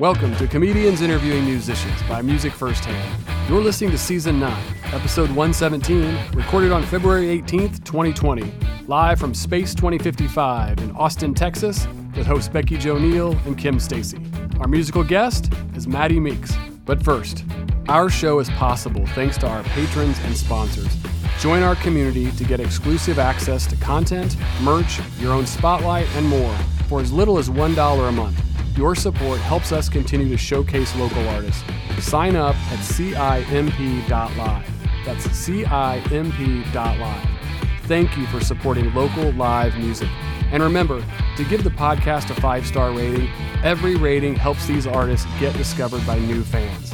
Welcome to Comedians Interviewing Musicians by Music Firsthand. You're listening to Season 9, Episode 117, recorded on February 18th, 2020, live from Space 2055 in Austin, Texas, with hosts Becky Jo Neal and Kim Stacy. Our musical guest is Maddie Meeks. But first, our show is possible thanks to our patrons and sponsors. Join our community to get exclusive access to content, merch, your own spotlight, and more for as little as $1 a month. Your support helps us continue to showcase local artists. Sign up at CIMP.live. That's CIMP.live. Thank you for supporting local live music. And remember to give the podcast a five star rating. Every rating helps these artists get discovered by new fans.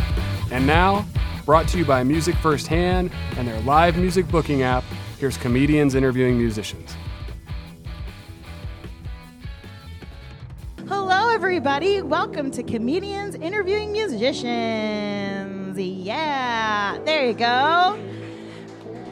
And now, brought to you by Music Firsthand and their live music booking app, here's comedians interviewing musicians. Hello, everybody. Welcome to Comedians Interviewing Musicians. Yeah, there you go.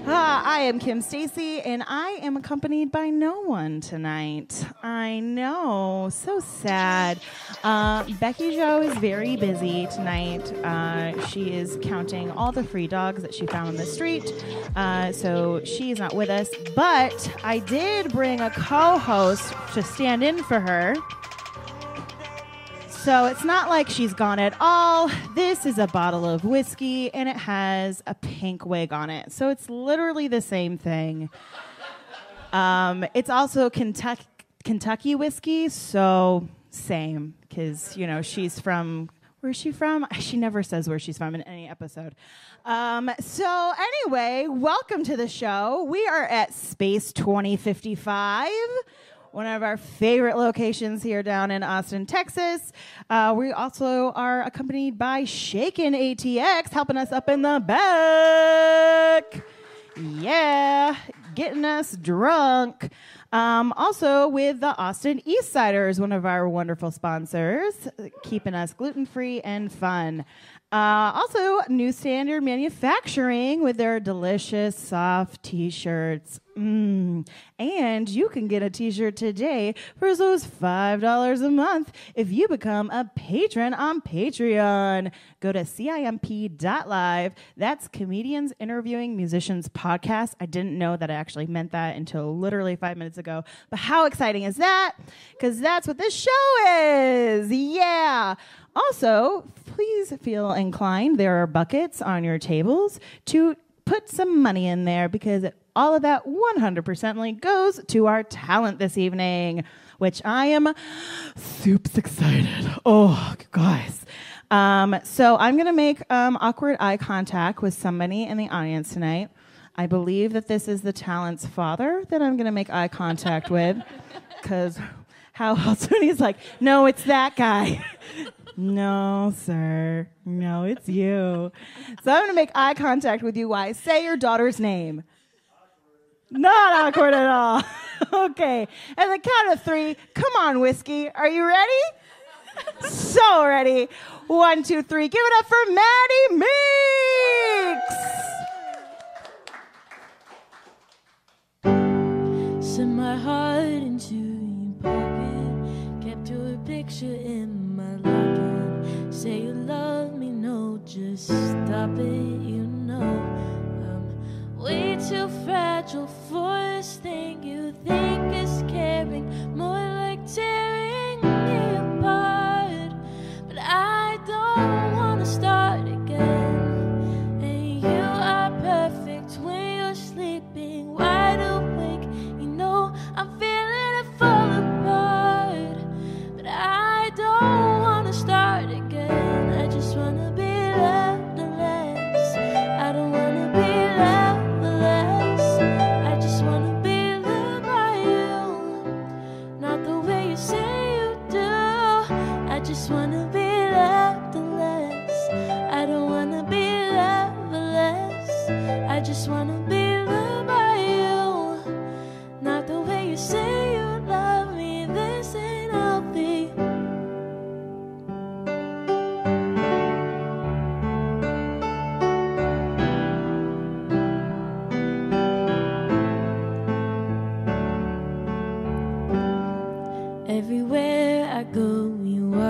Ah, I am Kim Stacy, and I am accompanied by no one tonight. I know, so sad. Uh, Becky Jo is very busy tonight. Uh, she is counting all the free dogs that she found on the street, uh, so she is not with us. But I did bring a co-host to stand in for her. So it's not like she's gone at all. This is a bottle of whiskey and it has a pink wig on it. So it's literally the same thing. Um, it's also Kentucky, Kentucky whiskey, so same, because, you know, she's from, where's she from? She never says where she's from in any episode. Um, so, anyway, welcome to the show. We are at Space 2055 one of our favorite locations here down in Austin, Texas. Uh, we also are accompanied by Shaken ATX, helping us up in the back. Yeah, getting us drunk. Um, also, with the Austin Eastciders, one of our wonderful sponsors, keeping us gluten free and fun. Uh, also, New Standard Manufacturing with their delicious soft t shirts. Mm. And you can get a t shirt today for as low as $5 a month if you become a patron on Patreon. Go to CIMP.live. That's Comedians Interviewing Musicians Podcast. I didn't know that I actually meant that until literally five minutes ago. But how exciting is that? Because that's what this show is. Yeah. Also, please feel inclined. There are buckets on your tables to put some money in there because all of that 100% goes to our talent this evening, which I am super excited. Oh, guys. Um, so I'm going to make um, awkward eye contact with somebody in the audience tonight. I believe that this is the talent's father that I'm going to make eye contact with because how else when he's like, no, it's that guy. No, sir. No, it's you. So I'm going to make eye contact with you I say your daughter's name. Not awkward at all. okay. At the count of three, come on, Whiskey. Are you ready? so ready. One, two, three. Give it up for Maddie Meeks. Just stop it, you know. I'm way too fragile for this thing you think is caring. More like tearing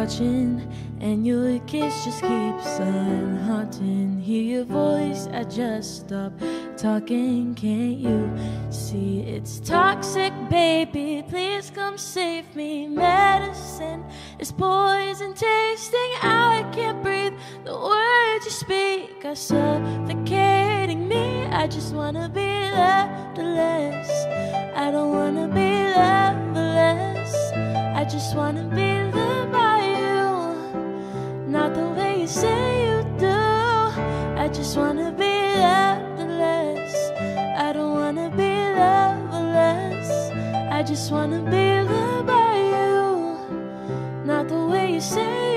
watching, and your kiss just keeps on haunting. Hear your voice, I just stop talking. Can't you see it's toxic, baby? Please come save me. Medicine is poison tasting. I can't breathe. The words you speak are suffocating me. I just wanna be left less. I don't wanna be left less. I just wanna be say you do. I just wanna be loved less. I don't wanna be loved less. I just wanna be loved by you, not the way you say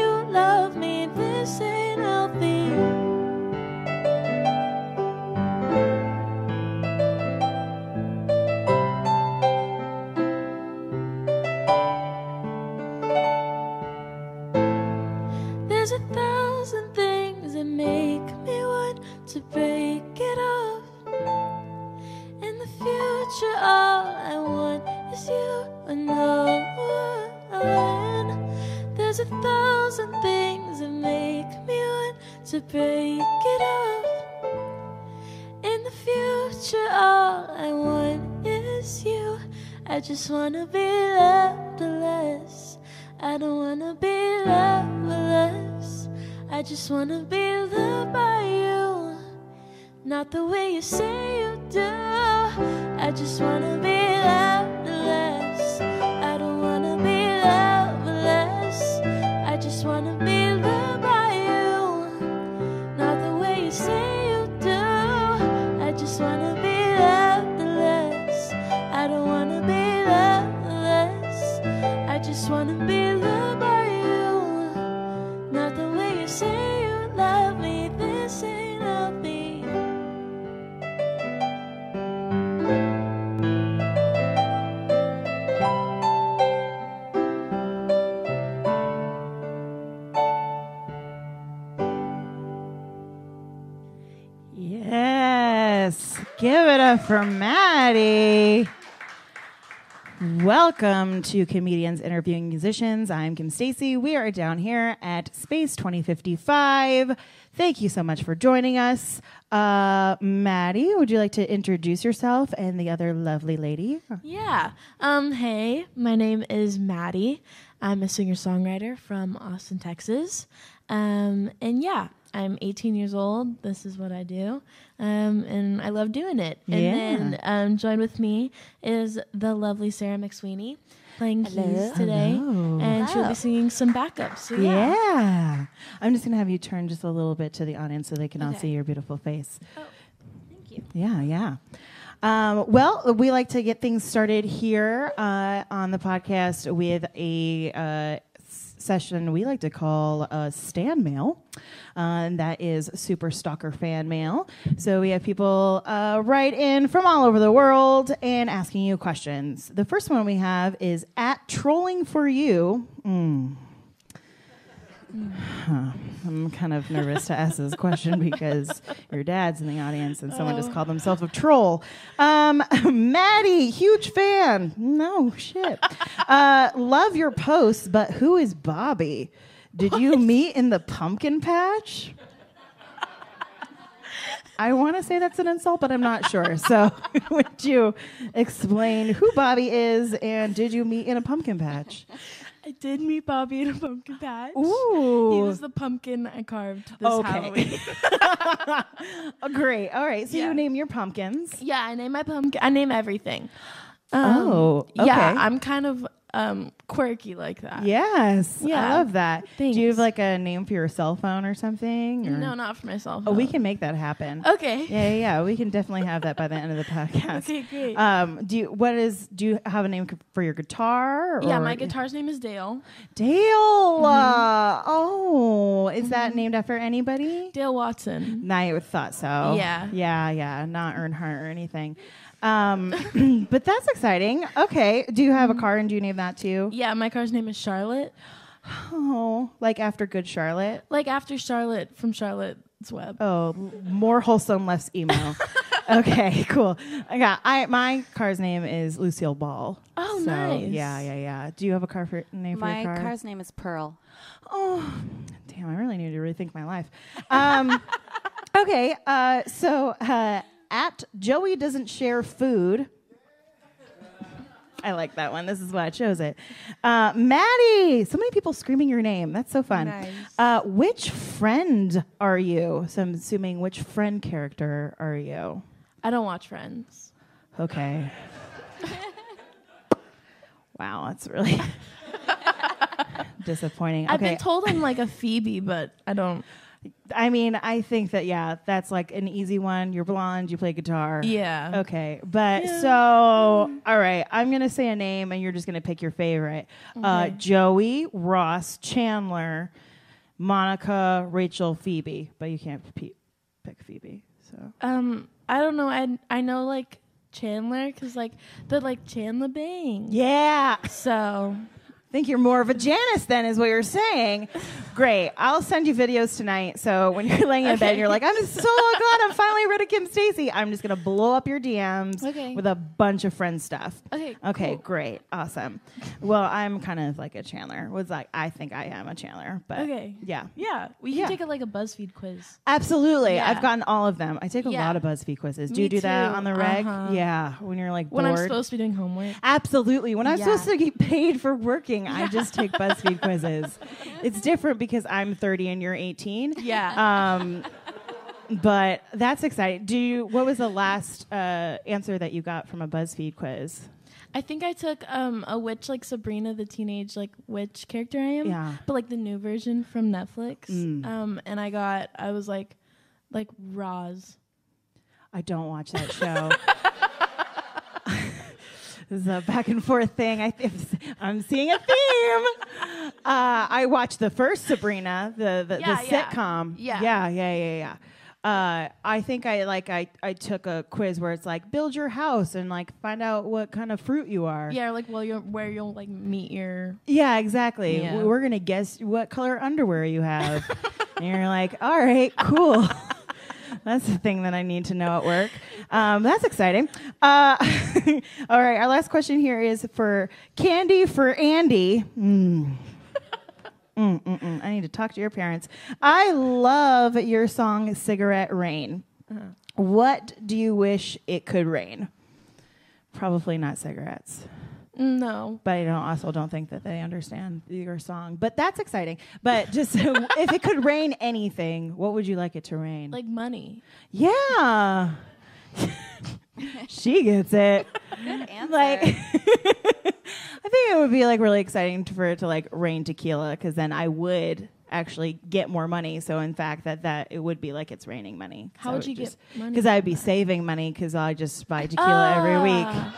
for Maddie. Welcome to Comedians Interviewing Musicians. I'm Kim Stacy. We are down here at Space 2055. Thank you so much for joining us. Uh, Maddie, would you like to introduce yourself and the other lovely lady? Yeah. Um, hey, my name is Maddie. I'm a singer songwriter from Austin, Texas. Um, and yeah, I'm 18 years old. This is what I do. Um, and I love doing it. And Yeah. then um, join with me is the lovely Sarah McSweeney playing keys today. Hello. And she'll be singing some backups. So yeah. Yeah. I'm just going to have you turn just a little bit to the audience so they can all see your beautiful face. Oh, Thank you. Yeah, yeah. Um, well, we like to get things started here uh, on the podcast with a uh, session we like to call uh, Stan Mail. Uh, and that is Super Stalker Fan Mail. So we have people uh, write in from all over the world and asking you questions. The first one we have is at Trolling for You. Mm. Huh. I'm kind of nervous to ask this question because your dad's in the audience and someone just called themselves a troll. Um, Maddie, huge fan. No shit. Uh, love your posts, but who is Bobby? Did you meet in the pumpkin patch? I want to say that's an insult, but I'm not sure. So, would you explain who Bobby is and did you meet in a pumpkin patch? I did meet Bobby in a pumpkin patch. Ooh. He was the pumpkin I carved this Okay. Halloween. Oh, great. All right. So Yeah. you name your pumpkins. Yeah, I name my pumpkin. I name everything. Um, Oh, yeah. I'm kind of um, quirky like that. Yes. I love that. Do you have like a name for your cell phone or something? Or? No, not for my cell phone. Oh, we can make that happen. Okay. Yeah, yeah, yeah. We can definitely have that by the end of the podcast. Okay, great. Um, do you what is do you have a name for your guitar? yeah, my guitar's name is Dale. Dale. uh, oh, is that named after anybody? Dale Watson. I thought so. Yeah. Yeah, yeah. Not Earnhardt or anything. Um, but that's exciting. Okay. Do you have a car and do you name that too? Yeah, my car's name is Charlotte. Oh, like after Good Charlotte. Like after Charlotte from Charlotte's Web. Oh, more wholesome, less emo. okay, cool. I got. I my car's name is Lucille Ball. Oh, So, nice. Yeah, yeah, yeah. Do you have a car for name for My your car? My car's name is Pearl. Oh, damn! I really need to rethink my life. Um, okay, uh, so uh, at Joey doesn't share food. I like that one. This is why I chose it. Uh, Maddie, so many people screaming your name. That's so fun. Nice. Uh, which friend are you? So I'm assuming which friend character are you? I don't watch Friends. Okay. wow, that's really disappointing. I've okay. been told I'm like a Phoebe, but I don't. I mean, I think that yeah, that's like an easy one. You're blonde, you play guitar. Yeah. Okay, but Yeah. so all right, I'm gonna say a name, and you're just gonna pick your favorite. Uh, Joey, Ross, Chandler, Monica, Rachel, Phoebe. But you can't pe- pick Phoebe. So Um, I don't know. I I know like Chandler because like the like Chandler Bing. yeah, So think you're more of a Janice then, is what you're saying. Great. I'll send you videos tonight. So when you're laying in bed, Okay. you're like, I'm so glad I'm finally rid of Kim Stacy. I'm just gonna blow up your DMs Okay. with a bunch of friend stuff. okay. Okay, cool. great, awesome. Well, I'm kind of like a Chandler. Was like I think I am a Chandler, but Okay. yeah, Yeah, we can Yeah. take a, like a BuzzFeed quiz. absolutely. Yeah. I've gotten all of them. I take a Yeah. lot of BuzzFeed quizzes. Do Me you do that on the reg? Uh-huh. Yeah, when you're like When. I'm supposed to be doing homework. Absolutely. When I'm supposed to get paid for working, I just take BuzzFeed quizzes. It's different because I'm 30 and you're 18. Yeah. Um, but that's exciting. Do you? What was the last uh, answer that you got from a BuzzFeed quiz? I think I took um a witch like Sabrina the teenage like witch character I am. Yeah. But like the new version from Netflix. Mm. Um and I got I was like like Roz. I don't watch that show. This is a back and forth thing. I th- I'm seeing a theme. Uh, I watched the first Sabrina, the the, Yeah, the sitcom. Yeah. yeah, yeah, yeah, yeah. Uh, I think I like I, I took a quiz where it's like build your house and like find out what kind of fruit you are. Yeah, like well you're where you'll like meet your Yeah, exactly. Yeah. We're gonna guess what color underwear you have, and you're like, all right, cool. that's the thing that I need to know at work. Um, that's exciting. Uh, all right, our last question here is for Candy for Andy. Mm. Mm, mm, mm. I need to talk to your parents. I love your song "Cigarette Rain." What do you wish it could rain? Probably not cigarettes No. but I don't also don't think that they understand your song. But that's exciting. But just if it could rain anything, what would you like it to rain? Like money. yeah. she gets it. Good answer. Like I think it would be like really exciting for it to like rain tequila because then I would actually get more money. So in fact that that it would be like it's raining money. How would you get money Because I'd be saving money because I just buy tequila every week. Ah.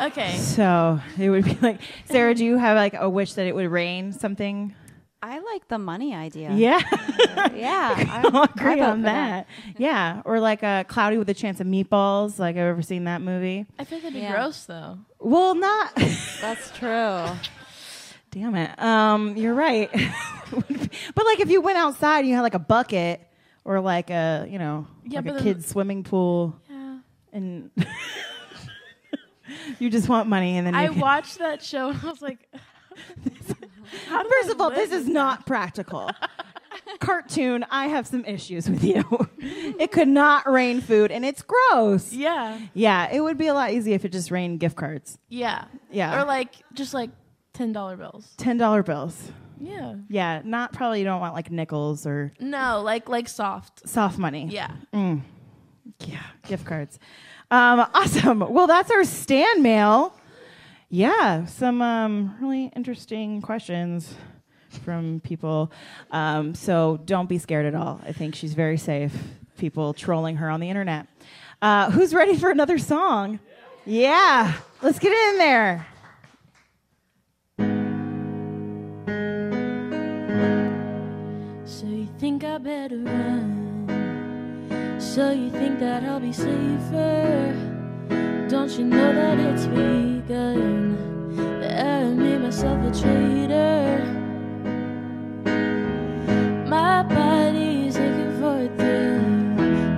Okay. So it would be like, Sarah, do you have like a wish that it would rain something? I like the money idea. Yeah, Yeah. I'll I agree on for that. Yeah, or like a cloudy with a chance of meatballs. Like I've ever seen that movie. I think like that'd be Yeah. gross though. Well, not. That's true. Damn it. Um, you're right. but like if you went outside and you had like a bucket or like a you know Yeah, like a kid's swimming pool Yeah. and you just want money and then you I can- watched that show and I was like First of all, this is not practical. Cartoon, I have some issues with you. it could not rain food, and it's gross. Yeah. Yeah, it would be a lot easier if it just rained gift cards. Yeah. Yeah. Or like just like ten dollar bills. Ten dollar bills. Yeah. Yeah, not probably. You don't want like nickels or No, like like soft. soft money. Yeah. Mm. Yeah, gift cards. Um, awesome. Well, that's our Stan mail. Yeah, some um, really interesting questions from people. Um, so don't be scared at all. I think she's very safe. People trolling her on the internet. Uh, who's ready for another song? Yeah, let's get in there. So you think I better run? So you think that I'll be safer? Don't you know that it's begun? That I made myself, a traitor. My body's aching for a thrill.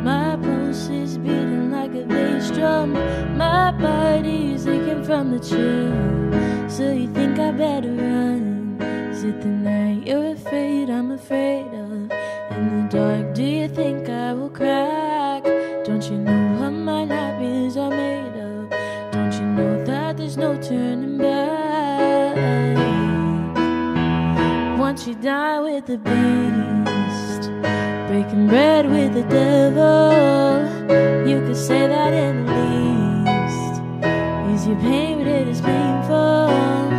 My pulse is beating like a bass drum. My body's aching from the chill. So you think I better run? Is it the night you're afraid I'm afraid of? In the dark, do you think I will crack? Don't you know what my nightmares are made of? Don't you know that there's no turning back? Once you die with the beast, breaking bread with the devil, you could say that in the least. Is your pain, but it is painful.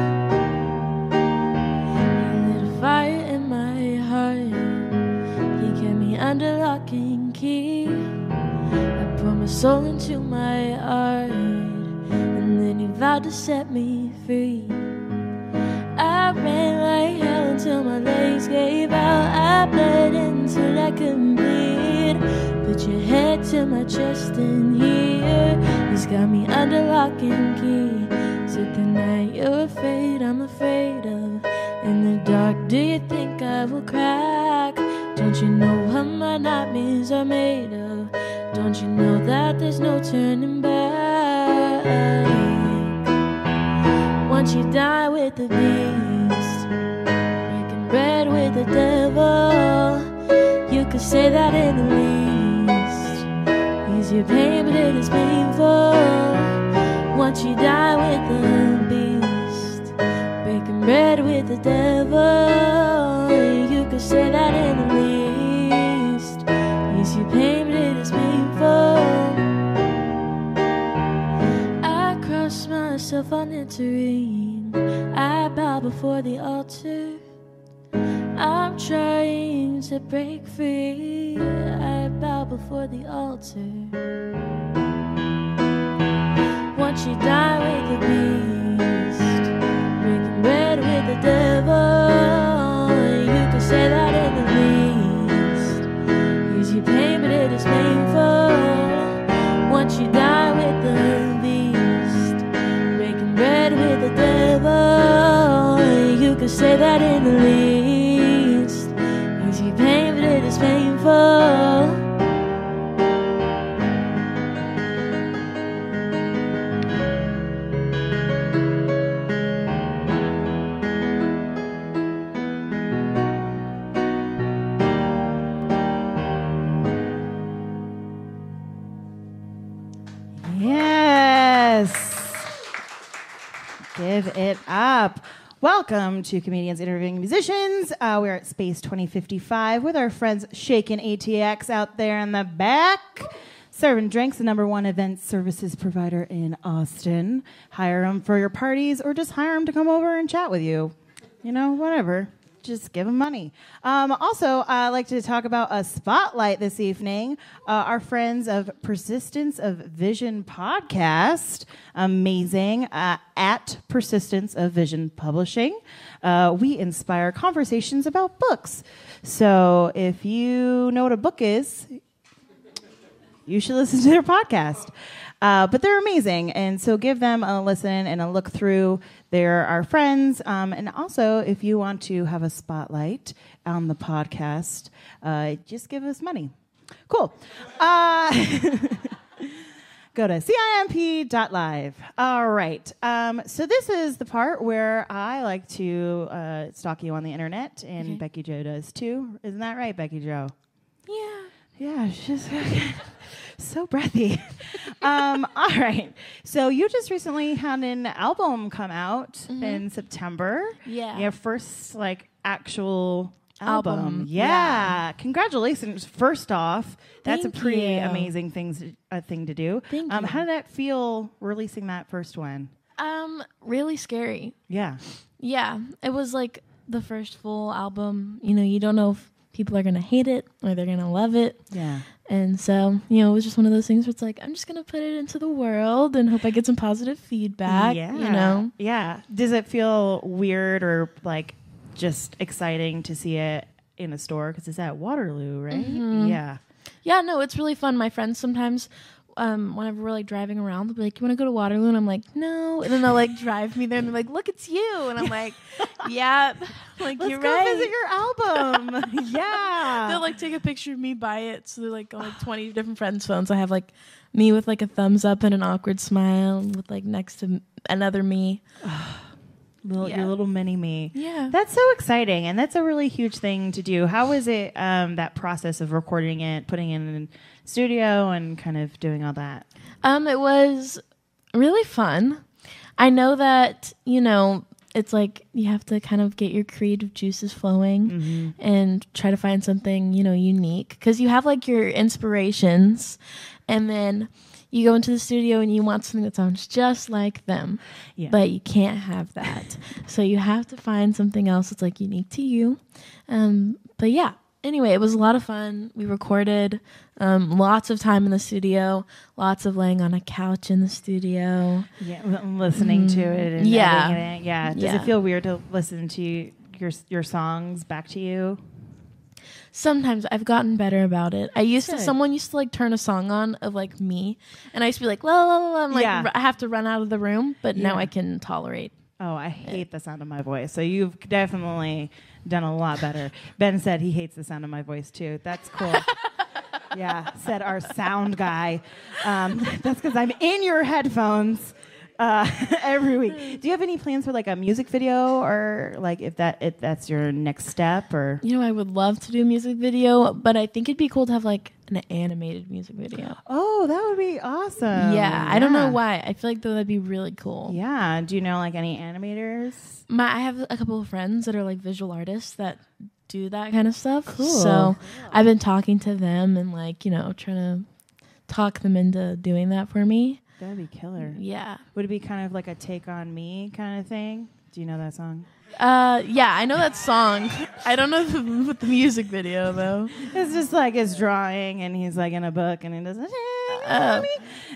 Soul into my heart. and then you vowed to set me free. I ran like hell until my legs gave out. I bled until I couldn't bleed. Put your head to my chest and here. He's got me under lock and key. So the night you're afraid, I'm afraid of. In the dark, do you think I will crack? Don't you know what my nightmares are made of? Don't you know that there's no turning back? Once you die with the beast, breaking bread with the devil, you could say that in the least. Ease your pain, but it is painful. Once you die with the beast, breaking bread with the devil, you could say that in the myself on entering. I bow before the altar. I'm trying to break free. I bow before the altar. Once you die with the beast, breaking bread with the devil, you can say that in the least. Use your pain, but it is painful. Once you die with the say that in the least. Your pain, but it is painful. Yes. Give it up. Welcome to Comedians Interviewing Musicians. Uh, we're at Space 2055 with our friends Shaken ATX out there in the back. Serving drinks, the number one event services provider in Austin. Hire them for your parties or just hire them to come over and chat with you. You know, whatever. Just give them money. Um, also, I'd like to talk about a spotlight this evening. Uh, our friends of Persistence of Vision podcast, amazing, uh, at Persistence of Vision Publishing. Uh, we inspire conversations about books. So if you know what a book is, you should listen to their podcast. Uh, but they're amazing, and so give them a listen and a look through. They're our friends, um, and also if you want to have a spotlight on the podcast, uh, just give us money. Cool. Uh, go to cimp.live. All right. Um, so this is the part where I like to uh, stalk you on the internet, and Becky Jo does too. Isn't that right, Becky Jo? Yeah. Yeah, she's so breathy. um, all right. So you just recently had an album come out in September. Yeah. Your first like actual album. Album, Yeah. yeah. Congratulations. First off, that's Thank a pretty you. amazing things a thing to do. Thank um, you. How did that feel releasing that first one? Um, really scary. Yeah. Yeah, it was like the first full album. You know, you don't know if people are gonna hate it or they're gonna love it. Yeah. And so, you know, it was just one of those things where it's like, I'm just gonna put it into the world and hope I get some positive feedback. yeah. You know. Yeah. Does it feel weird or like just exciting to see it in a store? Because it's at Waterloo, right? Mm-hmm. Yeah. Yeah, no, it's really fun. My friends sometimes um, whenever we're like driving around, they'll be like, "You want to go to Waterloo?" And I'm like, "No." And then they'll like drive me there, and they're like, "Look, it's you." And I'm like, "Yep." Like Let's you're go right. visit your album. yeah. They'll like take a picture of me by it. So they're like on like 20 different friends' phones. I have like me with like a thumbs up and an awkward smile with like next to another me. Little, Yeah. Your little mini me. Yeah. That's so exciting, and that's a really huge thing to do. How was it um, that process of recording it, putting it in studio, and kind of doing all that? Um, it was really fun. I know that, you know, it's like you have to kind of get your creative juices flowing and try to find something, you know, unique because you have like your inspirations and then you go into the studio and you want something that sounds just like them. Yeah. But you can't have that. so you have to find something else that's like unique to you. Um, but yeah, anyway, it was a lot of fun. We recorded um, lots of time in the studio, lots of laying on a couch in the studio. Yeah, listening to it and Mm. Yeah. it. Yeah. Does Yeah. it feel weird to listen to your your songs back to you? Sometimes I've gotten better about it. I used Good. to, someone used to like turn a song on of like me, and I used to be like, la la la, la. I'm like, Yeah. r- I have to run out of the room, but now I can tolerate. Oh, I hate the sound of my voice. So you've definitely done a lot better. Ben said he hates the sound of my voice too. That's cool. yeah, said our sound guy. Um, that's because I'm in your headphones uh, every week. Do you have any plans for like a music video or like if that if that's your next step or? You know, I would love to do a music video, but I think it'd be cool to have like an animated music video. Oh, that would be awesome. yeah, I don't know why. I feel like though that'd be really cool. Yeah. Do you know like any animators? My, I have a couple of friends that are like visual artists that do that kind of stuff. Cool. So I've been talking to them and like you know trying to talk them into doing that for me. That'd be killer. Yeah. Would it be kind of like a take on me kind of thing? Do you know that song? Uh, yeah, I know that song. I don't know the, with the music video though. It's just like his drawing, and he's like in a book, and he does, Oh.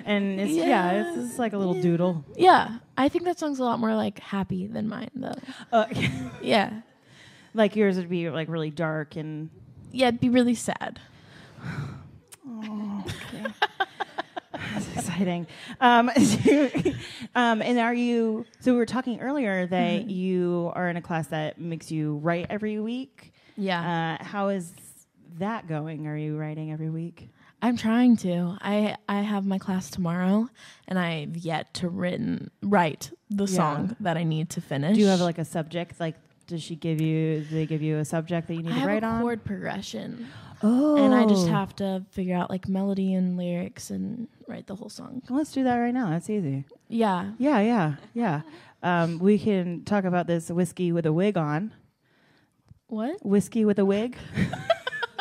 and it's yeah, it's just like a little doodle. Yeah, I think that song's a lot more like happy than mine though. Uh, Yeah, like yours would be like really dark and yeah, it'd be really sad. That's exciting. Um, um, and are you? So we were talking earlier that you are in a class that makes you write every week. Yeah, Uh, how is that going? Are you writing every week? I'm trying to. I I have my class tomorrow, and I've yet to written write the Yeah. song that I need to finish. Do you have like a subject? Like, does she give you? Do they give you a subject that you need I to have write a on? chord progression, Oh, and I just have to figure out like melody and lyrics and write the whole song. Let's do that right now. That's easy. Yeah, Yeah, yeah, yeah. Um, we can talk about this whiskey with a wig on. what? Whiskey with a wig.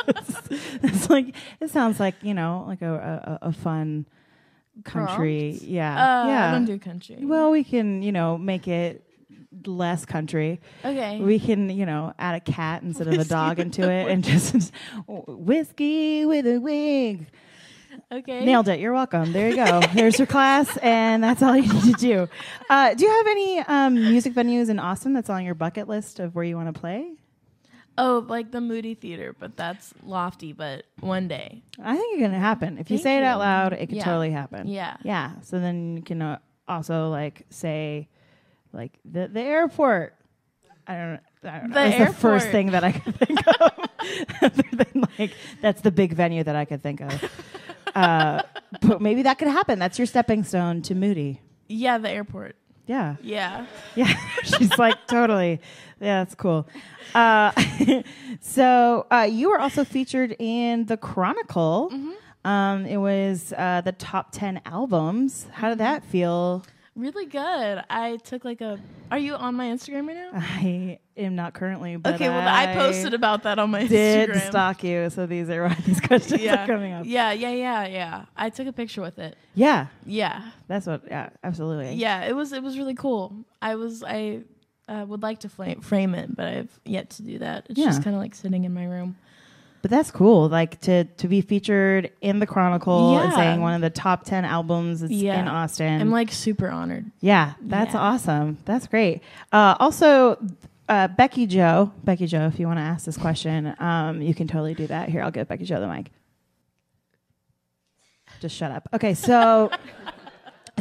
it's, it's like it sounds like you know, like a a, a fun country. Prompt? Yeah, Uh, yeah. I don't do country. well, we can you know make it less country. okay. We can you know add a cat instead of a dog into it, and just whiskey with a wig. okay. Nailed it. You're welcome. There you go. There's your class, and that's all you need to do. Uh, do you have any um, music venues in Austin that's on your bucket list of where you want to play? Oh, like the Moody Theater, but that's lofty. But one day, I think it's gonna happen. If you Thank say it out loud, it could Yeah. totally happen. yeah, Yeah. So then you can uh, also like say, like the the airport. I don't know. I don't know. That's the first thing that I could think of. Other than like that's the big venue that I could think of. uh, but maybe that could happen. That's your stepping stone to Moody. yeah, the airport. Yeah. Yeah, Yeah, she's like totally. Yeah, that's cool. Uh, so uh, you were also featured in the Chronicle. Um, it was uh, the top ten albums. How did that feel? Really good. I took like a. Are you on my Instagram right now? I am not currently, but okay, well, I posted about that on my Did Instagram. stalk you, so these are why these questions Yeah, are coming up. yeah, yeah, yeah, yeah. I took a picture with it. Yeah, Yeah, that's what. Yeah, absolutely. yeah. It was it was really cool. I was I uh, would like to flame, frame it, but I've yet to do that. It's Yeah. just kind of like sitting in my room. But that's cool. Like to to be featured in the Chronicle and saying one of the top ten albums is Yeah. in Austin. I'm like super honored. Yeah, that's Yeah. awesome. That's great. Uh, also, uh, Becky Jo, Becky Jo, if you want to ask this question, um, you can totally do that. Here, I'll give Becky Jo the mic. Just shut up. Okay, so.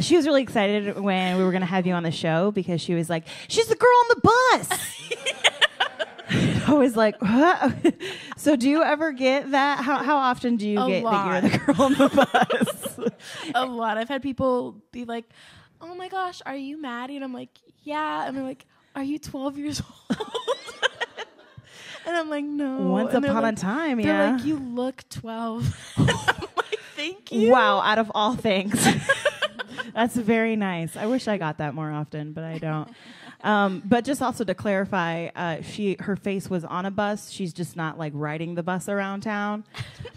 She was really excited when we were going to have you on the show because she was like, "She's the girl on the bus." I was like, so do you ever get that? How how often do you A get lot. that you're the girl on the bus? a lot. I've had people be like, "Oh my gosh, are you Maddie?" And I'm like, "Yeah." And they're like, "Are you 12 years old?" and I'm like, "No." Once upon like- a time, They're yeah. like, "You look 12." I'm like, "Thank you." Wow, out of all things. That's very nice. I wish I got that more often, but I don't. Um, but just also to clarify, uh, she her face was on a bus. She's just not like riding the bus around town.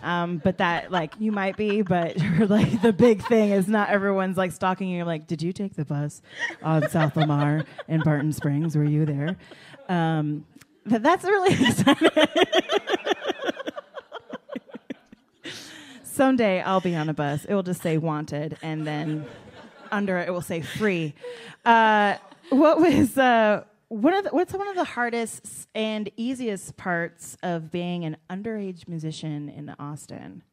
Um, but that like you might be, but like the big thing is not everyone's like stalking you. Like, did you take the bus on South Lamar in Barton Springs? Were you there? Um, but that's really exciting. Someday I'll be on a bus. It will just say wanted, and then under it, it will say free. Uh, what was uh, one of the, what's one of the hardest and easiest parts of being an underage musician in Austin?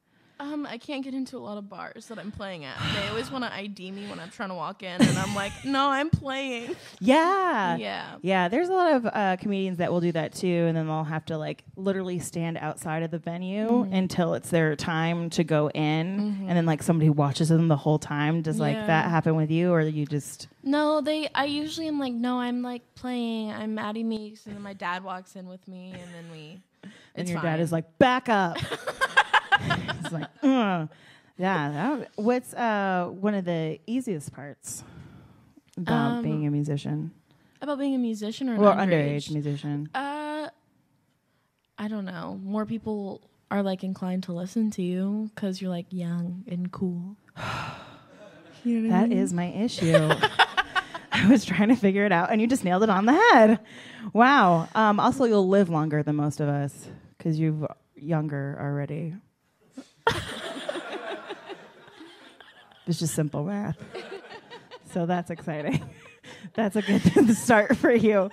Um, I can't get into a lot of bars that I'm playing at. They always want to ID me when I'm trying to walk in, and I'm like, "No, I'm playing." Yeah. Yeah. Yeah, there's a lot of uh, comedians that will do that too, and then they'll have to like literally stand outside of the venue until it's their time to go in, and then like somebody watches them the whole time. Does like Yeah. that happen with you, or you just No, they. I usually am like, "No, I'm like playing. I'm Maddie Meeks," and then my dad walks in with me, and then we. and your fine. dad is like, back up. He's like, Ugh. yeah. That, what's uh, one of the easiest parts about Um, being a musician about being a musician or an underage. underage musician? Uh, I don't know. More people are like inclined to listen to you because you're like young and cool. you know what I mean? is my issue. I was trying to figure it out, and you just nailed it on the head. Wow. Um, also, you'll live longer than most of us because you're younger already. It's just simple math. So that's exciting. That's a good start for you.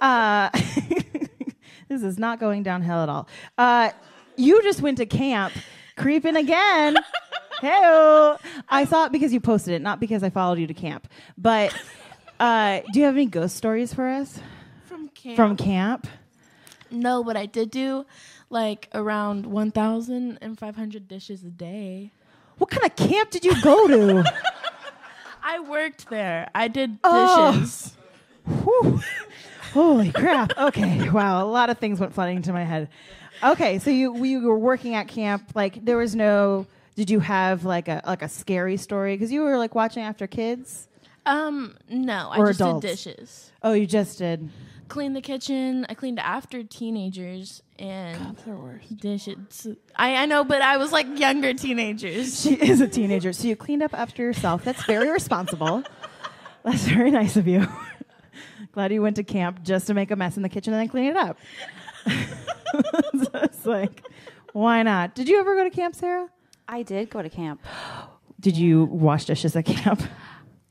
Uh, this is not going downhill at all. Uh, you just went to camp, creeping again. Hey, I saw it because you posted it, not because I followed you to camp. But uh, do you have any ghost stories for us from camp. from camp? no, but I did do like around 1,500 dishes a day. What kind of camp did you go to? I worked there. I did Oh. dishes. Whew. Holy crap. Okay. Wow. A lot of things went flooding into my head. Okay. So you you were working at camp. Like there was no. Did you have like a like a scary story? Because you were like watching after kids. Um, no, I Or just adults? did dishes. Oh, you just did. Cleaned the kitchen. I cleaned after teenagers and They're worst. dishes. I, I know, but I was like younger teenagers. She is a teenager, so you cleaned up after yourself. That's very responsible. That's very nice of you. Glad you went to camp just to make a mess in the kitchen and then clean it up. so it's like, why not? Did you ever go to camp, Sarah? I did go to camp. Did you wash dishes at camp?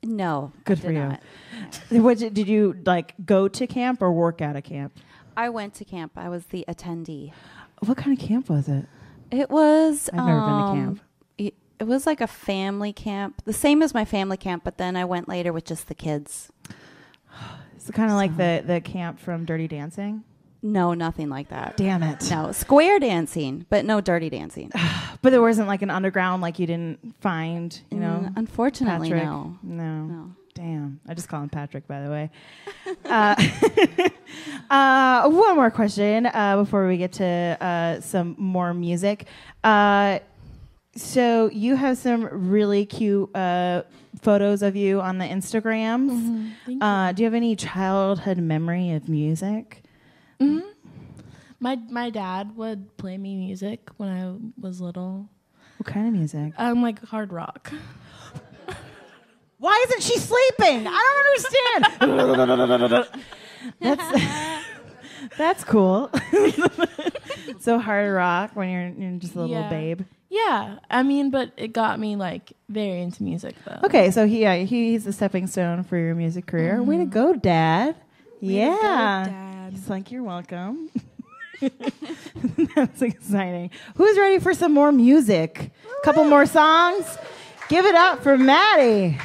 No, Good for you. not. What did, did you like go to camp or work at a camp? I went to camp. I was the attendee. What kind of camp was it? It was. I've never been to um, camp. It, it was like a family camp, the same as my family camp, but then I went later with just the kids. It's kind of like the the camp from Dirty Dancing. No, nothing like that. Damn it! No, square dancing, but no dirty dancing. But there wasn't like an underground like you didn't find, you know. Mm, unfortunately, Patrick. no. No. No. Damn. I just call him Patrick, by the way. uh, uh, one more question uh, before we get to uh, some more music. Uh, so you have some really cute uh, photos of you on the Instagrams. Thank Uh, do you have any childhood memory of music? My my dad would play me music when I was little. What kind of music? Um, like hard rock. Why isn't she sleeping? I don't understand. that's that's cool. so hard rock when you're, you're just a little Yeah. babe. Yeah, I mean, but it got me like very into music though. Okay, so he yeah, he's a stepping stone for your music career. Way to go, Dad. yeah. Dad. He's like, you're welcome. That's exciting. Who's ready for some more music? A Couple more songs? Give it up for Maddie.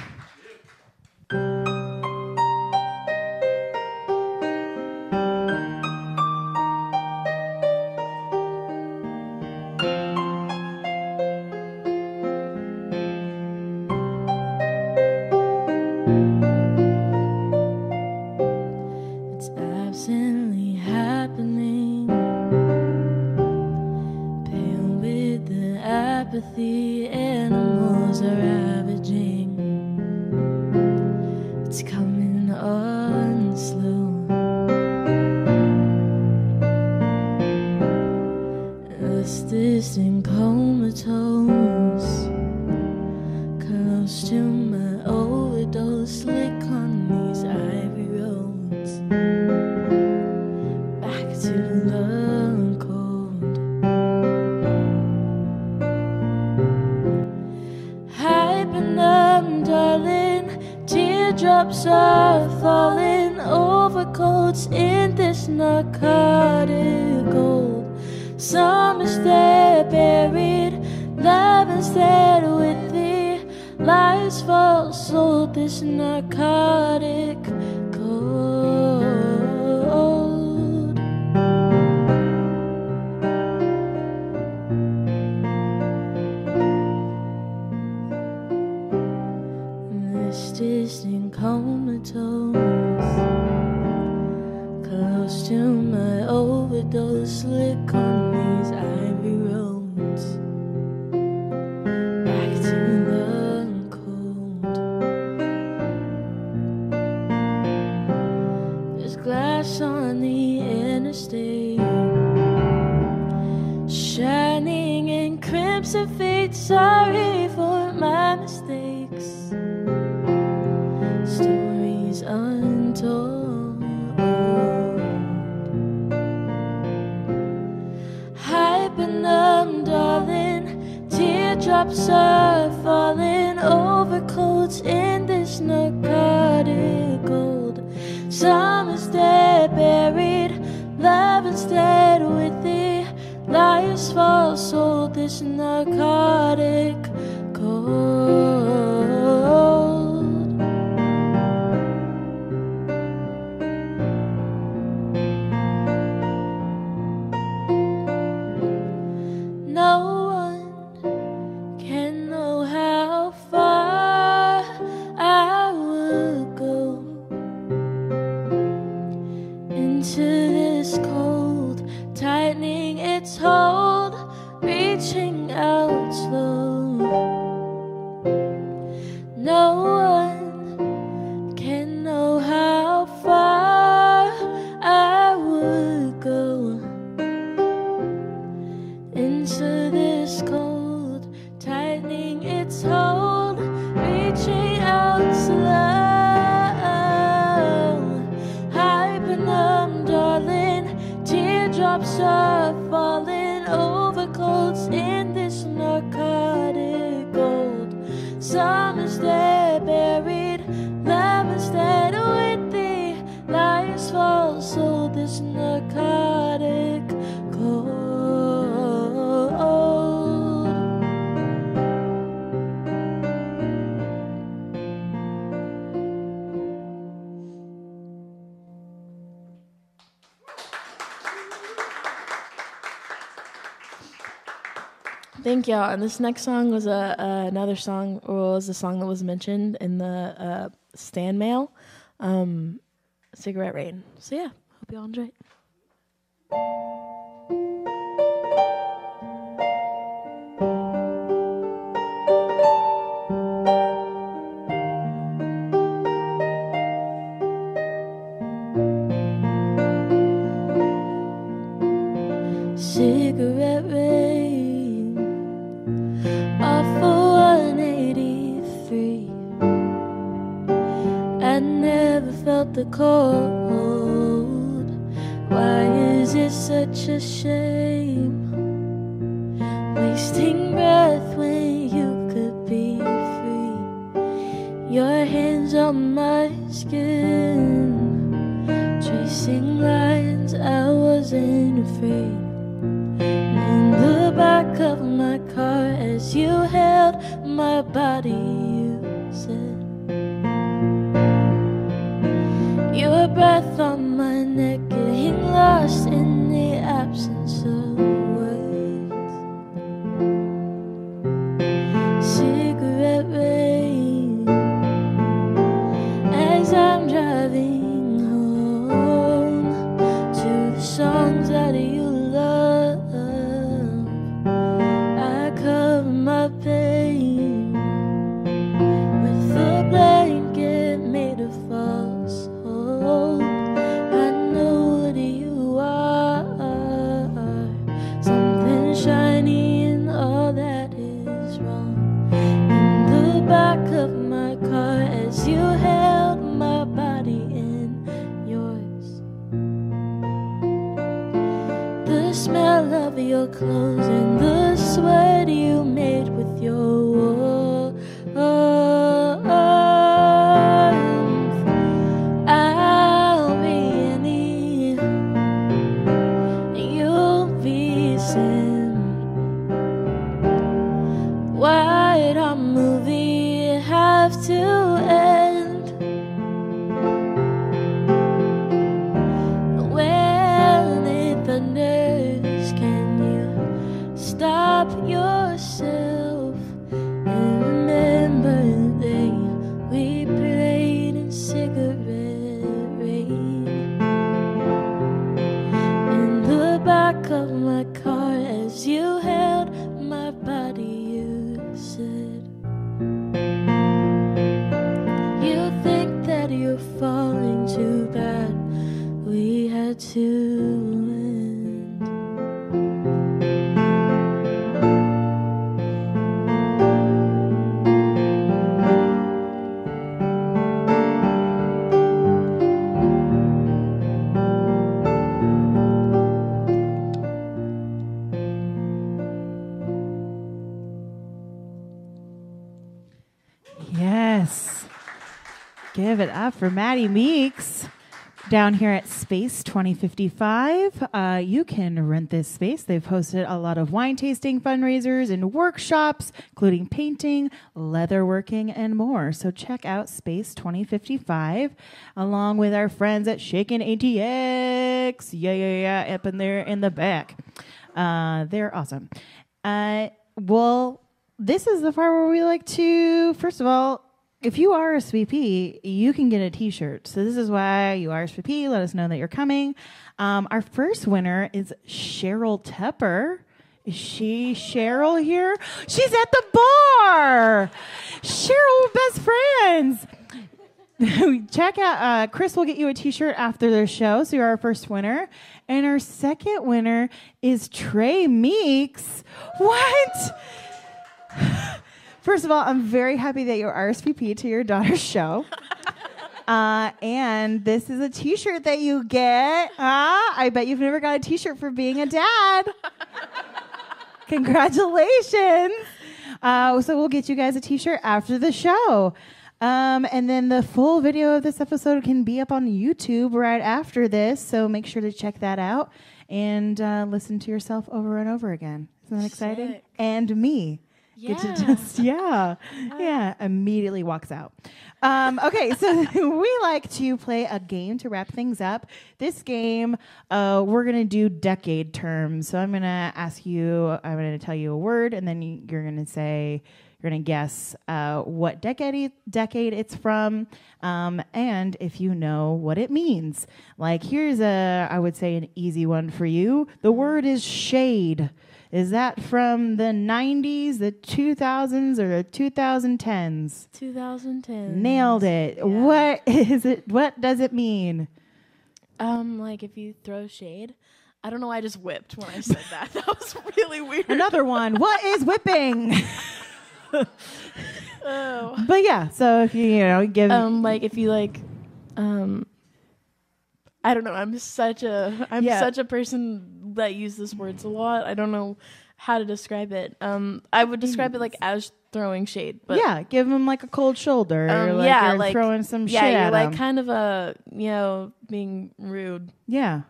The lies false, old, this narcotic cold. out. And this next song was a uh, another song, was a song that was mentioned in the uh, Stan mail, um, "Cigarette Rain." So yeah, hope y'all enjoy it. For Maddie Meeks down here at Space 2055. Uh, you can rent this space. They've hosted a lot of wine tasting fundraisers and workshops, including painting, leatherworking, and more. So check out Space 2055 along with our friends at Shaken ATX. Yeah, yeah, yeah, up in there in the back. Uh, they're awesome. Uh, well, this is the part where we like to, first of all, if you are RSVP, you can get a T-shirt. So this is why you RSVP. Let us know that you're coming. Um, our first winner is Cheryl Tepper. Is she Cheryl here? She's at the bar. Cheryl, best friends. Check out. Uh, Chris will get you a T-shirt after the show. So you're our first winner, and our second winner is Trey Meeks. What? First of all, I'm very happy that you're RSVP to your daughter's show. Uh, and this is a T-shirt that you get. Ah, I bet you've never got a T-shirt for being a dad. Congratulations! Uh, so we'll get you guys a T-shirt after the show. Um, and then the full video of this episode can be up on YouTube right after this. So make sure to check that out and uh, listen to yourself over and over again. Isn't that exciting? Sick. And me. Get to Yeah. just yeah, yeah. Immediately walks out. Um, okay, so we like to play a game to wrap things up. This game, uh, we're gonna do decade terms. So I'm gonna ask you. I'm gonna tell you a word, and then you, you're gonna say. You're gonna guess uh, what decade decade it's from, um, and if you know what it means. Like here's a, I would say an easy one for you. The word is shade. Is that from the 90s, the 2000s, or the 2010s? 2010. Nailed it. What is it? What does it mean? Um, like if you throw shade. I don't know why I just whipped when I said that. That was really weird. Another one. What is whipping? Oh. but yeah, so if you you know give Um, like if you like, um, I don't know. I'm such a I'm Yeah. such a person that use uses words a lot. I don't know how to describe it. Um, I would describe it like as throwing shade, but yeah, give them like a cold shoulder. um, like yeah, like throwing some shade. yeah, shit you're at like kind of a you know being rude, yeah.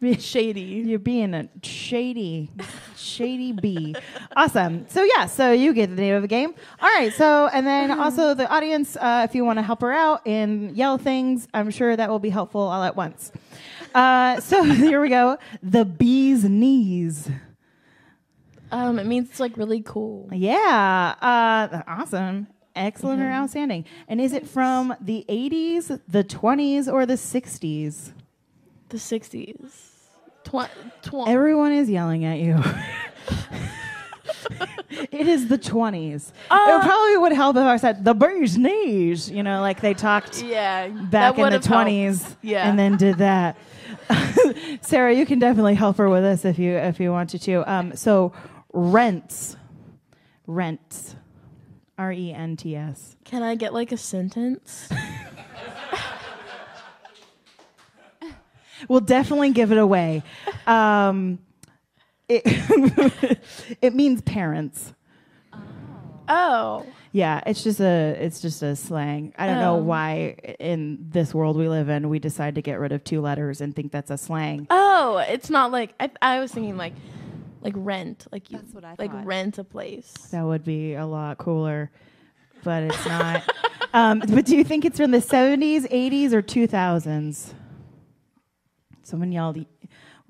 shady. You're being a shady, shady bee. Awesome. So yeah, so you get the name of the game. All right. So and then also the audience, uh, if you want to help her out and yell things, I'm sure that will be helpful all at once. Uh, so here we go. The bee's knees. Um, it means it's like really cool. Yeah. Uh, awesome. Excellent or outstanding. And is it from the 80s, the 20s, or the 60s? The '60s. Tw- tw- Everyone is yelling at you. it is the 20s. Uh, it probably would help if I said the bee's knees, you know, like they talked yeah, back in the would've helped. 20s Yeah. and then did that. Sarah, you can definitely help her with this if you if you wanted to. Um, so rents. Rents. R E N T S. Can I get like a sentence? We'll definitely give it away. Um, it, it means parents. Oh. Yeah, it's just a it's just a slang. I don't know Oh. why in this world we live in we decide to get rid of two letters and think that's a slang. Oh, it's not like I, I was thinking like like rent, like you That's what I like thought. rent a place. That would be a lot cooler, but it's not. um, but do you think it's from the 70s, 80s, or 2000s? Someone yelled,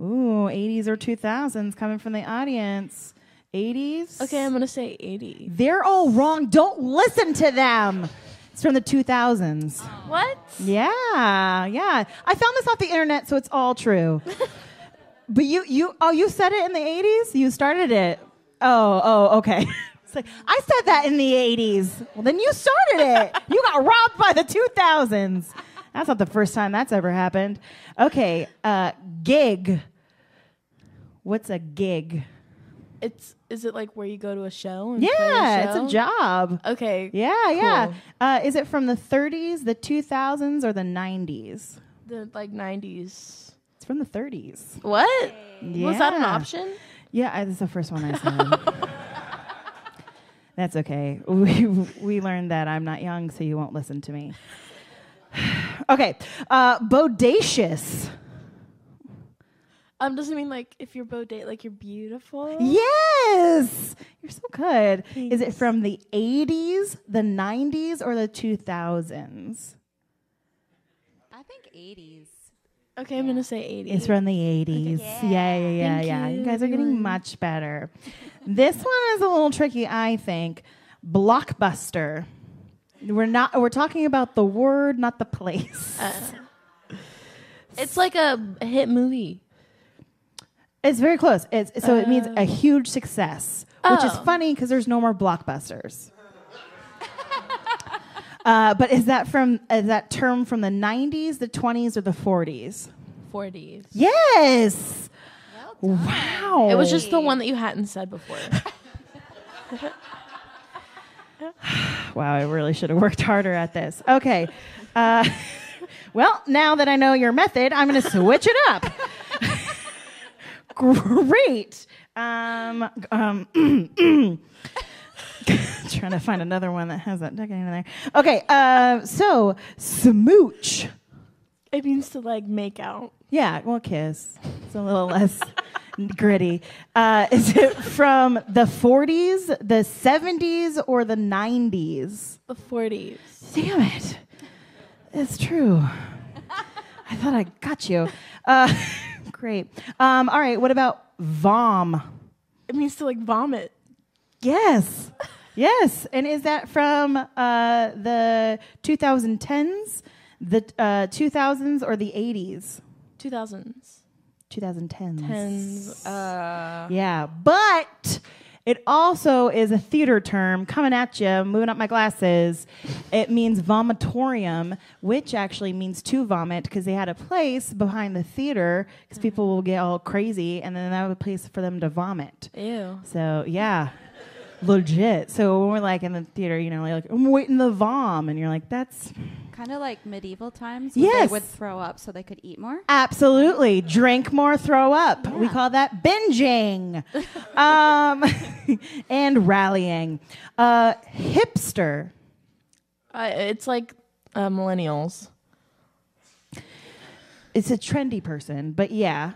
"Ooh, 80s or 2000s!" coming from the audience. 80s. Okay, I'm gonna say 80. They're all wrong. Don't listen to them. It's from the 2000s. What? Yeah, yeah. I found this off the internet, so it's all true. but you, you, oh, you said it in the 80s? You started it. Oh, oh, okay. It's like, I said that in the 80s. Well, then you started it. You got robbed by the 2000s. That's not the first time that's ever happened. Okay, uh, gig. What's a gig? It's is it like where you go to a show? And play Yeah, it's a job. Okay. Yeah, yeah. Uh, is it from the 30s, the 2000s, or the 90s? The like 90s. It's from the 30s. What? Was that an option? Yeah, I, that's the first one I said. that's okay. We, we learned that I'm not young, so you won't listen to me. okay, uh, bodacious. Um, doesn't mean like if you're bodate, like you're beautiful. Yes, you're so good. Is it from the 80s, the 90s, or the 2000s? I think 80s. Okay, I'm gonna say 80s. It's from the 80s. Yeah, yeah, yeah, Thank yeah. You, you, guys are getting much better. this one is a little tricky, I think. Blockbuster. We're not we're talking about the word, not the place. It's like a hit movie. It's very close. It's so it means a huge success, which is Oh. funny because there's no more blockbusters. uh, but is that from is that term from the 90s, the 20s, or the 40s? 40s. Yes. Wow. It was just the one that you hadn't said before. Wow, I really should have worked harder at this. Okay. Uh, well, now that I know your method, I'm going to switch it up. Great. Um, um, trying to find another one that has that decade in there. Okay. Uh, so, smooch. it means to like make out. Yeah, well, kiss. It's a little less gritty. Uh, is it from the 40s, the 70s, or the 90s? The 40s. Damn it. It's true. I thought I got you. Uh, great. Um, all right, what about vom? It means to like vomit. Yes. Yes. And is that from uh, the 2010s, the uh, 2000s, or the 80s? 2000s. 2010s. Tens. Uh, Yeah, but it also is a theater term coming at you, moving up my glasses. It means vomitorium, which actually means to vomit because they had a place behind the theater because mm-hmm. people will get all crazy and then that was a place for them to vomit. ew. So, yeah. Legit. So when we're like in the theater, you know, like I'm waiting the vom, and you're like, "That's Kind of like medieval times when Yes. they would throw up so they could eat more. Absolutely. Drink more, throw up. We call that binging. um, and rallying. Uh, hipster. Uh, it's like uh, millennials. It's a trendy person, but yeah.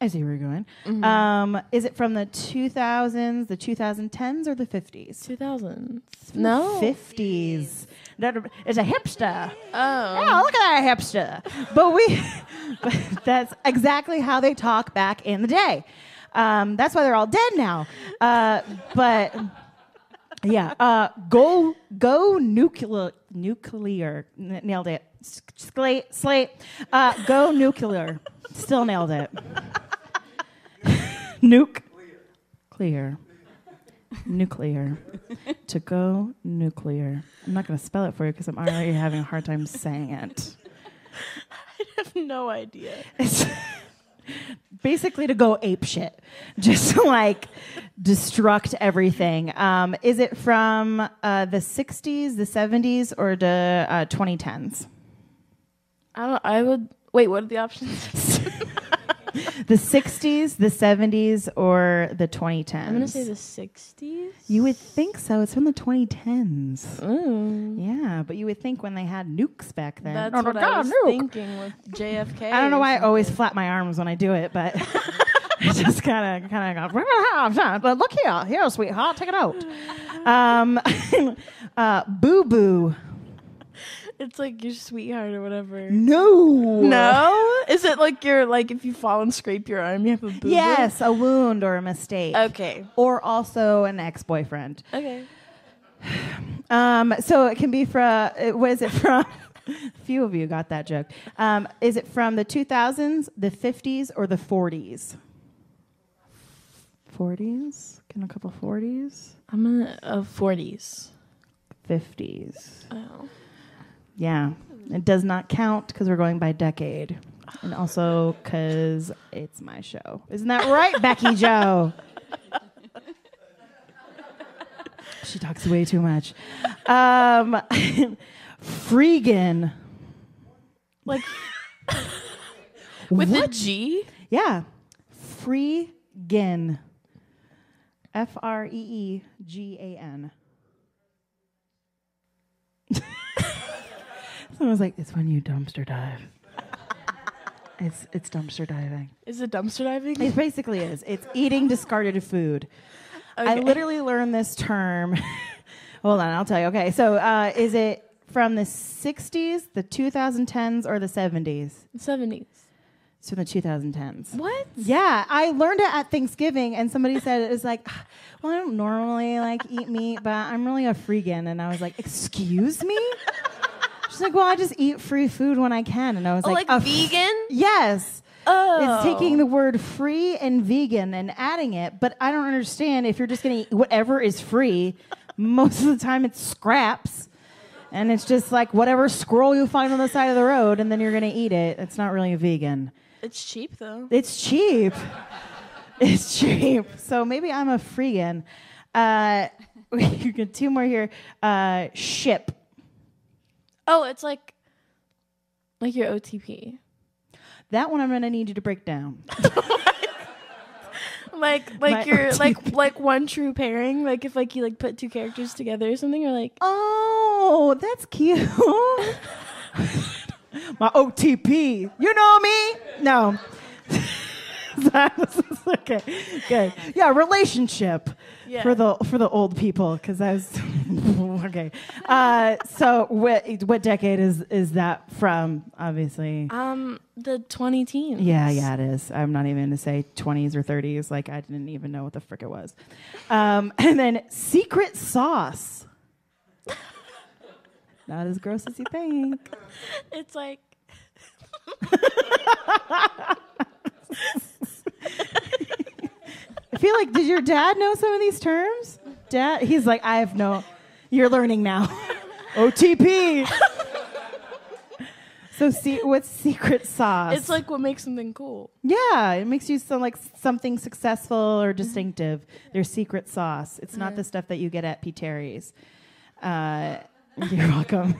I see where you're going. Mm-hmm. Um, is it from the 2000s, the 2010s, or the 50s? 2000s. No. 50s. That- It's a hipster. Oh. Oh, look at that hipster. But we, but that's exactly how they talk back in the day. Um, that's why they're all dead now. Uh, but yeah, uh, go go nuclear nuclear N- nailed it. S- Slate slate. Uh, go nuclear. Still nailed it. Nuke. Clear. Nuclear. to go nuclear. I'm not going to spell it for you because I'm already having a hard time saying it. I have no idea. It's basically to go ape shit, just to like destruct everything. Um, is it from uh, the 60s, the 70s, or the uh, 2010s? I don't. I would. Wait. What are the options? The 60s, the 70s, or the 2010s? I'm gonna say the '60s. You would think so. It's from the 2010s. Ooh. Yeah, but you would think when they had nukes back then. That's Oh, what my I was nuke. thinking with JFK. I don't know or why I always flap my arms when I do it, but I just kind of, kind of go. But look here, here, sweetheart, take it out. Um, uh, boo boo. It's like your sweetheart or whatever. No. No, is it like your like if you fall and scrape your arm, you have a boo? Yes, a wound or a mistake. Okay. Or also an ex-boyfriend. Okay. Um, so it can be from. What is it from? a Few of you got that joke. Um, is it from the 2000s, the 50s, or the 40s? 40s? Can a couple 40s? I'm gonna uh, 40s. 50s. Oh. Yeah. It does not count because we're going by decade. And also because it's my show. Isn't that right, Becky Jo? she talks way too much. Um, Freegan. Like with a What? G. Yeah. Freegan. F R E E G A N. Someone was like, it's when you dumpster dive. It's it's dumpster diving. Is it dumpster diving? It basically is. It's eating discarded food. I literally learned this term. Hold on, I'll tell you. Okay, so uh, is it from the 60s, the 2010s, or the 70s? 70s. It's from the 2010s. What? Yeah, I learned it at Thanksgiving, and somebody said it was like, "Ah, well, I don't normally like eat meat, but I'm really a freegan, and I was like, excuse me. She's like, well, I just eat free food when I can, and I was Oh, like, like "A f- vegan? Yes. Oh. It's taking the word free and vegan and adding it, but I don't understand if you're just going to eat whatever is free. Most of the time, it's scraps, and it's just like whatever scroll you find on the side of the road, and then you're going to eat it. It's not really a vegan. It's cheap though. It's cheap. It's cheap. So maybe I'm a freegan. Uh, we got two more here. Uh, ship. Oh, it's like like your OTP. That one I'm gonna need you to break down. Like My like your OTP. like like one true pairing. Like if like you like put two characters together or something, or like Oh, that's cute. My OTP. You know me? No. okay, good. Yeah, relationship Yeah. for the for the old people because I was okay. Uh, so what what decade is is that from? Obviously, um the twenty teens. yeah, yeah, it is. I'm not even going to say 20s or 30s. Like I didn't even know what the frick it was. Um, and then secret sauce. Not as gross as you think. It's like I feel like, did your dad know some of these terms? Dad, he's like, I have no. You're learning now. OTP. so, see, what's secret sauce? it's like what makes something cool. Yeah, it makes you sound like something successful or distinctive. Their secret sauce. It's not the stuff that you get at P. Terry's. Uh, you're welcome.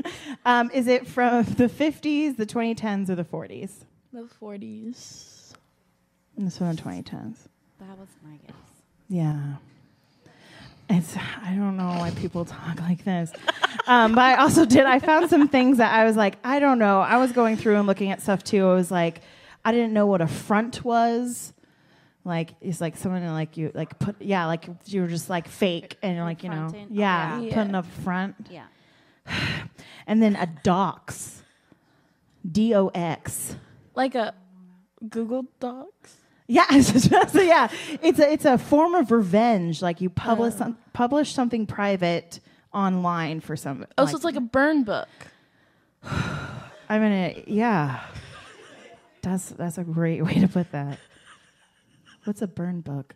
um, is it from the 50s, the 2010s, or the 40s? The forties. It's from the 2010s. That was my guess. Yeah. It's I don't know why people talk like this. Um, but I also did I found some things that I was like, I don't know. I was going through and looking at stuff too. I was like, I didn't know what a front was. Like it's like someone like you like put yeah, like you were just like fake and you're like, you know, Fronting? Yeah, yeah. putting up front. Yeah. And then a dox. D O X. Like a Google Docs. Yeah, so yeah, it's a it's a form of revenge. Like you publish Oh. some, publish something private online for some. Oh, so it's like a burn book. I mean, gonna yeah. That's that's a great way to put that. What's a burn book?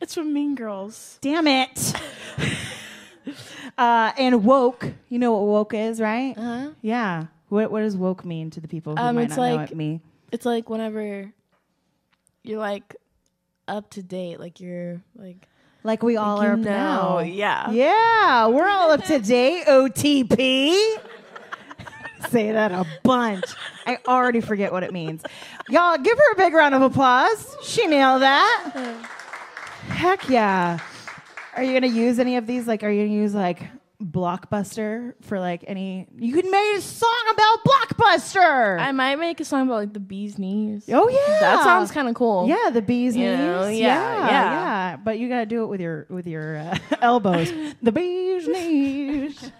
It's from Mean Girls. Damn it. uh, and woke. You know what woke is, right? Uh-huh. Yeah. What what does woke mean to the people who Um, might it's not know it? Me. It's like whenever you're like up to date, like you're like Like we all like are now. Yeah. Yeah, we're all up to date. OTP. say that a bunch. I already forget what it means. Y'all, give her a big round of applause. She nailed that. Heck yeah. Are you gonna use any of these? Like, are you gonna use like Blockbuster for like any? You could make a song about Blockbuster. I might make a song about like the bee's knees. oh yeah, That sounds kind of cool. Yeah, the bee's You knees. know, yeah, yeah, yeah, yeah. But you gotta do it with your with your uh, elbows. the bee's knees.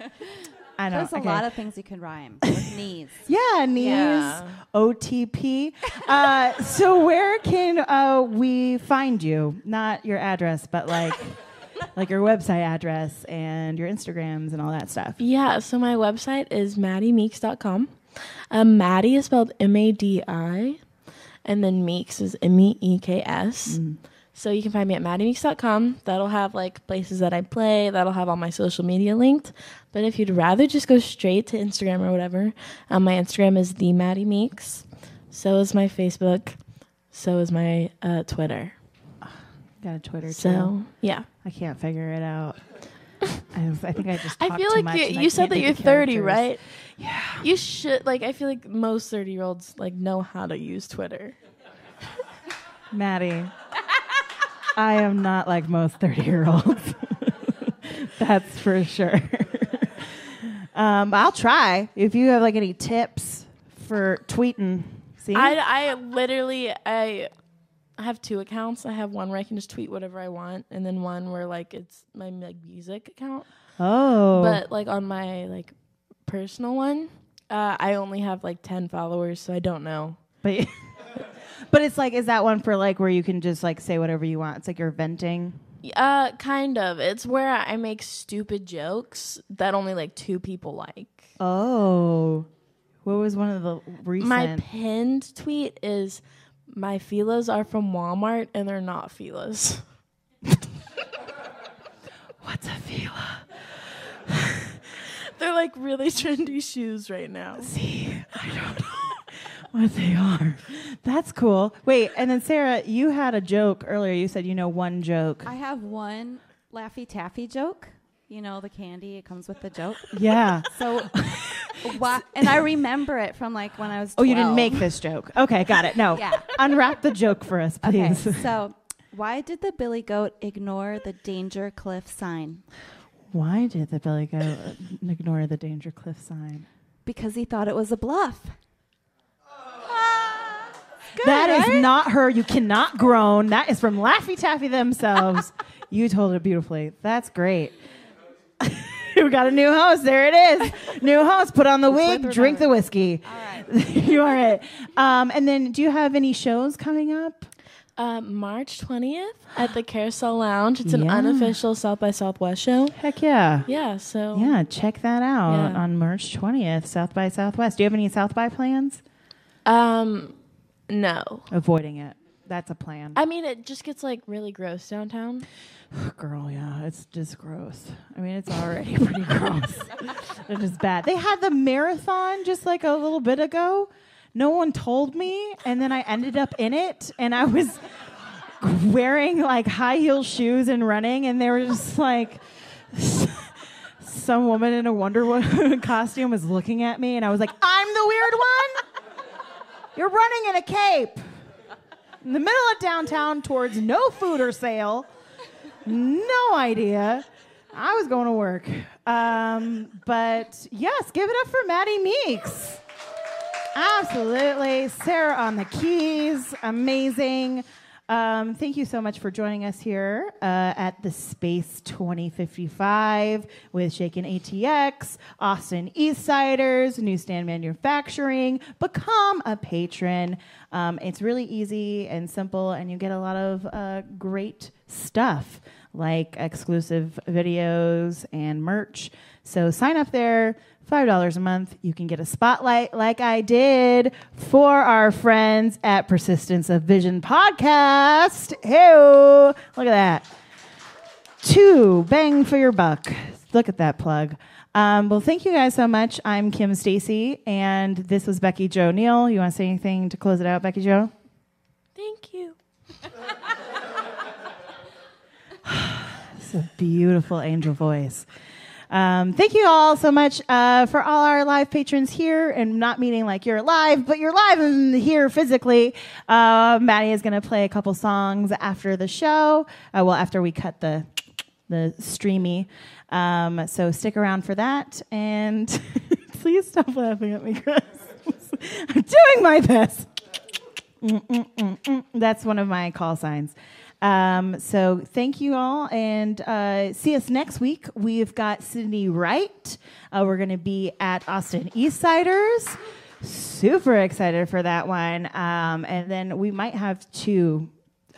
I know. There's a okay. lot of things you can rhyme with knees. Yeah, knees, Yeah. OTP. Uh, so where can uh, we find you? Not your address, but like like your website address and your Instagrams and all that stuff. Yeah, so my website is maddiemeeks.com. Um, Maddie is spelled M A D I, and then Meeks is M E E K S. So you can find me at maddiemeeks.com. That'll have like places that I play, that'll have all my social media linked. But if you'd rather just go straight to Instagram or whatever, um, my Instagram is the Maddie Meeks. So is my Facebook. So is my uh, Twitter. Got a Twitter too. So yeah. I can't figure it out. I, I think I just. I feel like you, you said that you're 30, right? Yeah. You should like. I feel like most 30 year olds like know how to use Twitter. Maddie, I am not like most 30 year olds. That's for sure. um, I'll try. If you have like any tips for tweeting, see? I, I literally I have two accounts. I have one where I can just tweet whatever I want, and then one where like it's my like music account. oh. But like on my like personal one, uh, I only have like 10 followers, so I don't know. but, but it's like, is that one for like where you can just like say whatever you want? It's like you're venting. Uh, kind of. It's where I make stupid jokes that only like two people like. Oh. What was one of the recent? My pinned tweet is my Fila's are from Walmart and they're not Fila's. What's a Fila? They're like really trendy shoes right now. See, I don't know what they are. That's cool. Wait, and then Sarah, you had a joke earlier. You said you know one joke. I have one Laffy Taffy joke. You know the candy, it comes with the joke. Yeah. So, why, and I remember it from like when I was. 12. Oh, you didn't make this joke. Okay, got it. No. Yeah. Unwrap the joke for us, please. Okay, please. so why did the billy goat ignore the danger cliff sign? Why did the Billy Goat ignore the Danger Cliff sign? Because he thought it was a bluff. Ah, that is not her. You cannot groan. That is from Laffy Taffy themselves. you told it beautifully. That's great. we got a new host. There it is. New host. Put on the wig. Drink without the whiskey. All right. you are it. Um, and then, do you have any shows coming up? Uh, March 20th at the Carousel Lounge. It's an Yeah. unofficial South by Southwest show. Heck yeah. Yeah, so Yeah, check that out Yeah. on March 20th, South by Southwest. Do you have any South by plans? um no. Avoiding it. That's a plan. I mean it just gets like really gross downtown. Girl, yeah, it's just gross. I mean, it's already pretty gross. It is bad. They had the marathon just like a little bit ago. No one told me, and then I ended up in it, and I was wearing like high heel shoes and running, and they were just like. Some woman in a Wonder Woman costume was looking at me, and I was like, "I'm the weird one. You're running in a cape in the middle of downtown towards no food or sale." no idea. I was going to work. Um, but yes, give it up for Maddie Meeks. Absolutely. Sarah on the keys. Amazing. Um, thank you so much for joining us here uh, at the Space 2055 with Shaken ATX, Austin Eastciders, Newsstand Manufacturing. Become a patron. Um, it's really easy and simple, and you get a lot of uh, great stuff like exclusive videos and merch. So sign up there, $5 a month. You can get a spotlight like I did for our friends at Persistence of Vision podcast. Hey, look at that. Two, bang for your buck. Look at that plug. Um, well, thank you guys so much. I'm Kim Stacy, and this was Becky Jo Neal. You want to say anything to close it out, Becky Jo? Thank you. It's a beautiful angel voice. Um, thank you all so much uh, for all our live patrons here, and not meaning like you're live, but you're live and here physically. Uh, Maddie is going to play a couple songs after the show. Uh, well, after we cut the the streamy. Um, so stick around for that, and please stop laughing at me, Chris. I'm doing my best. That's one of my call signs. Um, so thank you all, and uh, see us next week. We've got Sydney Wright. Uh, we're going to be at Austin Eastciders. Super excited for that one. Um, and then we might have two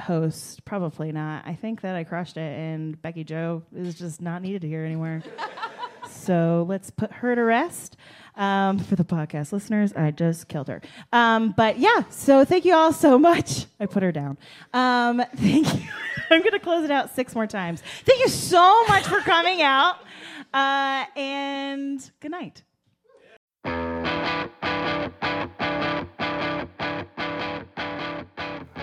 hosts. Probably not. I think that I crushed it, and Becky Jo is just not needed here anymore. so let's put her to rest. Um, for the podcast listeners, I just killed her. Um, but yeah, so thank you all so much. I put her down. Um, thank you. I'm going to close it out six more times. Thank you so much for coming out. Uh, and good night.